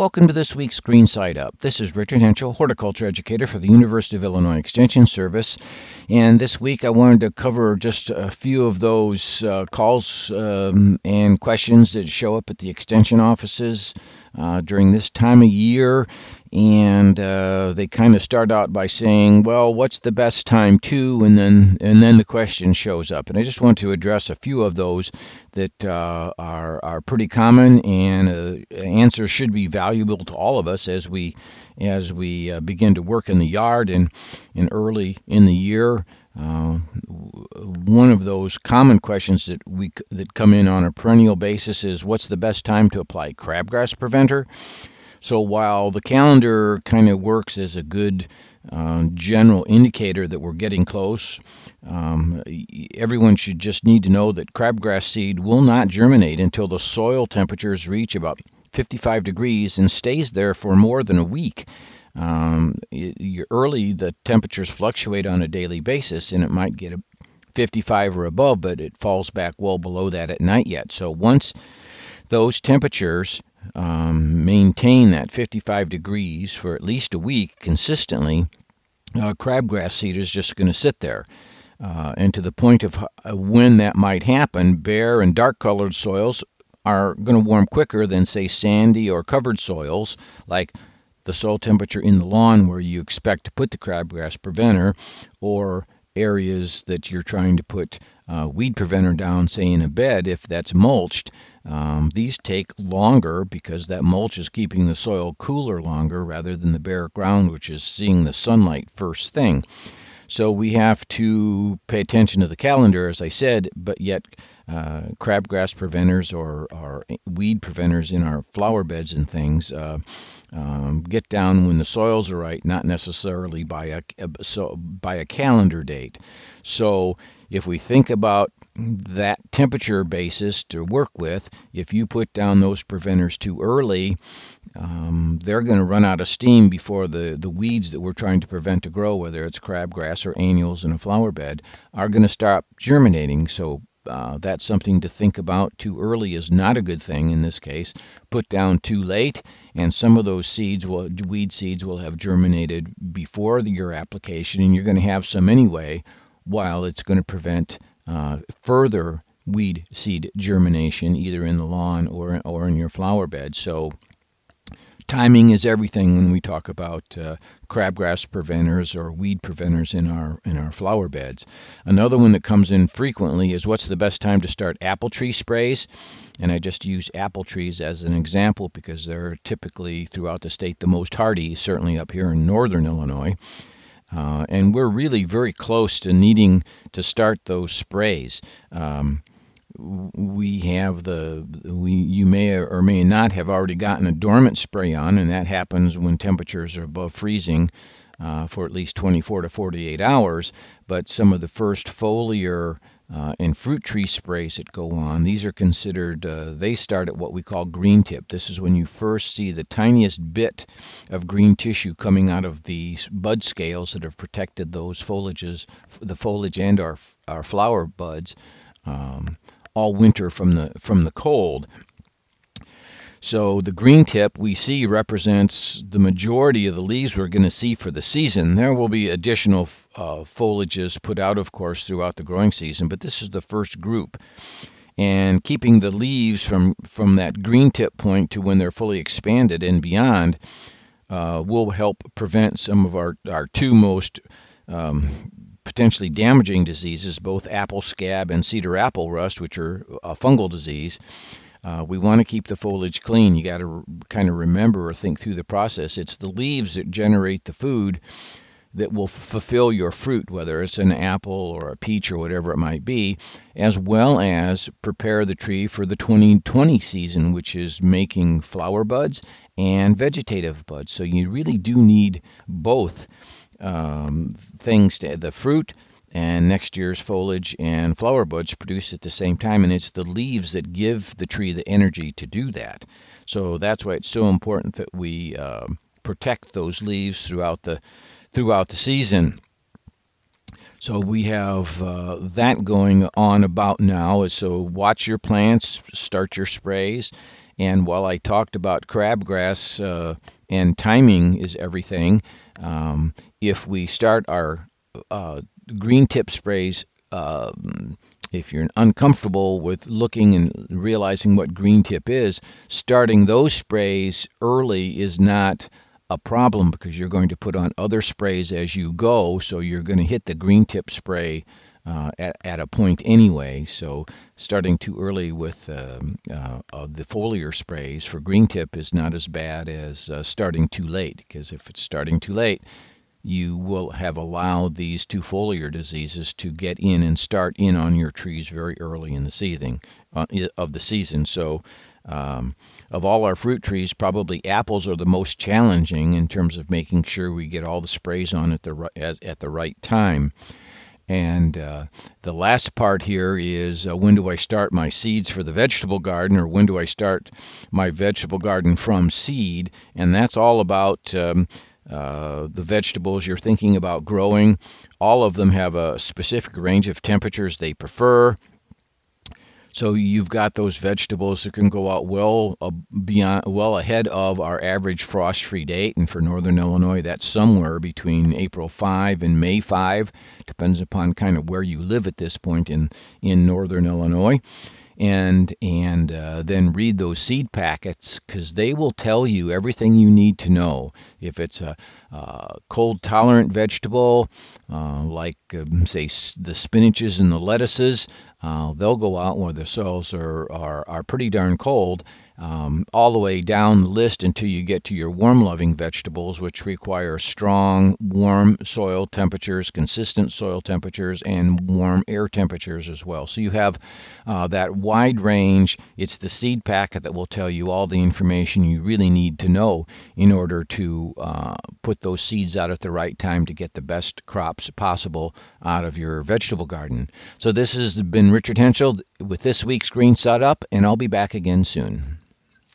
Welcome to this week's Green Side Up. This is Richard Hentschel, horticulture educator for the University of Illinois Extension Service. And this week I wanted to cover just a few of those uh, calls um, and questions that show up at the extension offices uh, during this time of year and uh, they kind of start out by saying, "Well, what's the best time to?" and then and then the question shows up. And I just want to address a few of those that uh, are are pretty common, and uh, answers should be valuable to all of us as we as we uh, begin to work in the yard and and early in the year. Uh, one of those common questions that we that come in on a perennial basis is, "What's the best time to apply crabgrass preventer?" So while the calendar kind of works as a good uh, general indicator that we're getting close, um, everyone should just need to know that crabgrass seed will not germinate until the soil temperatures reach about 55 degrees and stays there for more than a week. Um, early, the temperatures fluctuate on a daily basis, and it might get a 55 or above, but it falls back well below that at night yet. So once those temperatures um, maintain that 55 degrees for at least a week consistently, uh, crabgrass seed is just going to sit there. Uh, and to the point of uh, when that might happen, bare and dark colored soils are going to warm quicker than, say, sandy or covered soils, like the soil temperature in the lawn where you expect to put the crabgrass preventer, or areas that you're trying to put uh, weed preventer down, say in a bed, if that's mulched, um, these take longer because that mulch is keeping the soil cooler longer rather than the bare ground, which is seeing the sunlight first thing. So we have to pay attention to the calendar, as I said, but yet uh, crabgrass preventers or, or, weed preventers in our flower beds and things uh, um, get down when the soils are right, not necessarily by a, so by a calendar date. So if we think about that temperature basis to work with, if you put down those preventers too early, um, they're going to run out of steam before the, the weeds that we're trying to prevent to grow, whether it's crabgrass or annuals in a flower bed, are going to stop germinating. So uh, that's something to think about. Too early is not a good thing in this case. Put down too late, and some of those seeds will weed seeds will have germinated before the, your application, and you're going to have some anyway. While it's going to prevent uh, further weed seed germination, either in the lawn or or in your flower bed. So timing is everything when we talk about uh, crabgrass preventers or weed preventers in our in our flower beds. Another one that comes in frequently is what's the best time to start apple tree sprays? And I just use apple trees as an example because they're typically throughout the state the most hardy, certainly up here in northern Illinois. Uh, and we're really very close to needing to start those sprays. Um, we have the we you may or may not have already gotten a dormant spray on, and that happens when temperatures are above freezing uh, for at least 24 to 48 hours. But some of the first foliar uh, and fruit tree sprays that go on, these are considered, uh, they start at what we call green tip. This is when you first see the tiniest bit of green tissue coming out of the bud scales that have protected those foliages, the foliage and our, our flower buds. Um, all winter from the from the cold. So the green tip we see represents the majority of the leaves we're going to see for the season. There will be additional uh, foliages put out, of course, throughout the growing season, but this is the first group. And keeping the leaves from, from that green tip point to when they're fully expanded and beyond uh, will help prevent some of our, our two most um, potentially damaging diseases, both apple scab and cedar apple rust, which are a fungal disease. Uh, we want to keep the foliage clean. You got to kind of remember or think through the process. It's the leaves that generate the food that will fulfill your fruit, whether it's an apple or a peach or whatever it might be, as well as prepare the tree for the 2020 season, which is making flower buds and vegetative buds. So you really do need both um, things, to, the fruit and next year's foliage and flower buds produced at the same time. And it's the leaves that give the tree the energy to do that. So that's why it's so important that we uh, protect those leaves throughout the throughout the season. So we have uh, that going on about now. So watch your plants, start your sprays, And while I talked about crabgrass uh, and timing is everything, um, if we start our uh, green tip sprays, um, if you're uncomfortable with looking and realizing what green tip is, starting those sprays early is not a problem because you're going to put on other sprays as you go. So you're going to hit the green tip spray uh, at, at a point anyway. So starting too early with uh, uh, the foliar sprays for green tip is not as bad as uh, starting too late because if it's starting too late, you will have allowed these two foliar diseases to get in and start in on your trees very early in the season uh, of the season. So, um, of all our fruit trees, probably apples are the most challenging in terms of making sure we get all the sprays on at the as, at the right time. And uh, the last part here is uh, when do I start my seeds for the vegetable garden, or when do I start my vegetable garden from seed? And that's all about um, uh, the vegetables you're thinking about growing. All of them have a specific range of temperatures they prefer. So you've got those vegetables that can go out well uh, beyond, well ahead of our average frost-free date, and for northern Illinois, that's somewhere between April 5 and May 5. Depends upon kind of where you live at this point in in northern Illinois and and uh, then read those seed packets because they will tell you everything you need to know. If it's a, a cold tolerant vegetable, uh, like um, say the spinaches and the lettuces, uh, they'll go out where the soils are, are, are pretty darn cold, um, all the way down the list until you get to your warm loving vegetables, which require strong, warm soil temperatures, consistent soil temperatures, and warm air temperatures as well. So you have uh, that wide range. It's the seed packet that will tell you all the information you really need to know in order to uh, put those seeds out at the right time to get the best crops possible out of your vegetable garden. So this has been Richard Hentschel with this week's Green Side Up, and I'll be back again soon.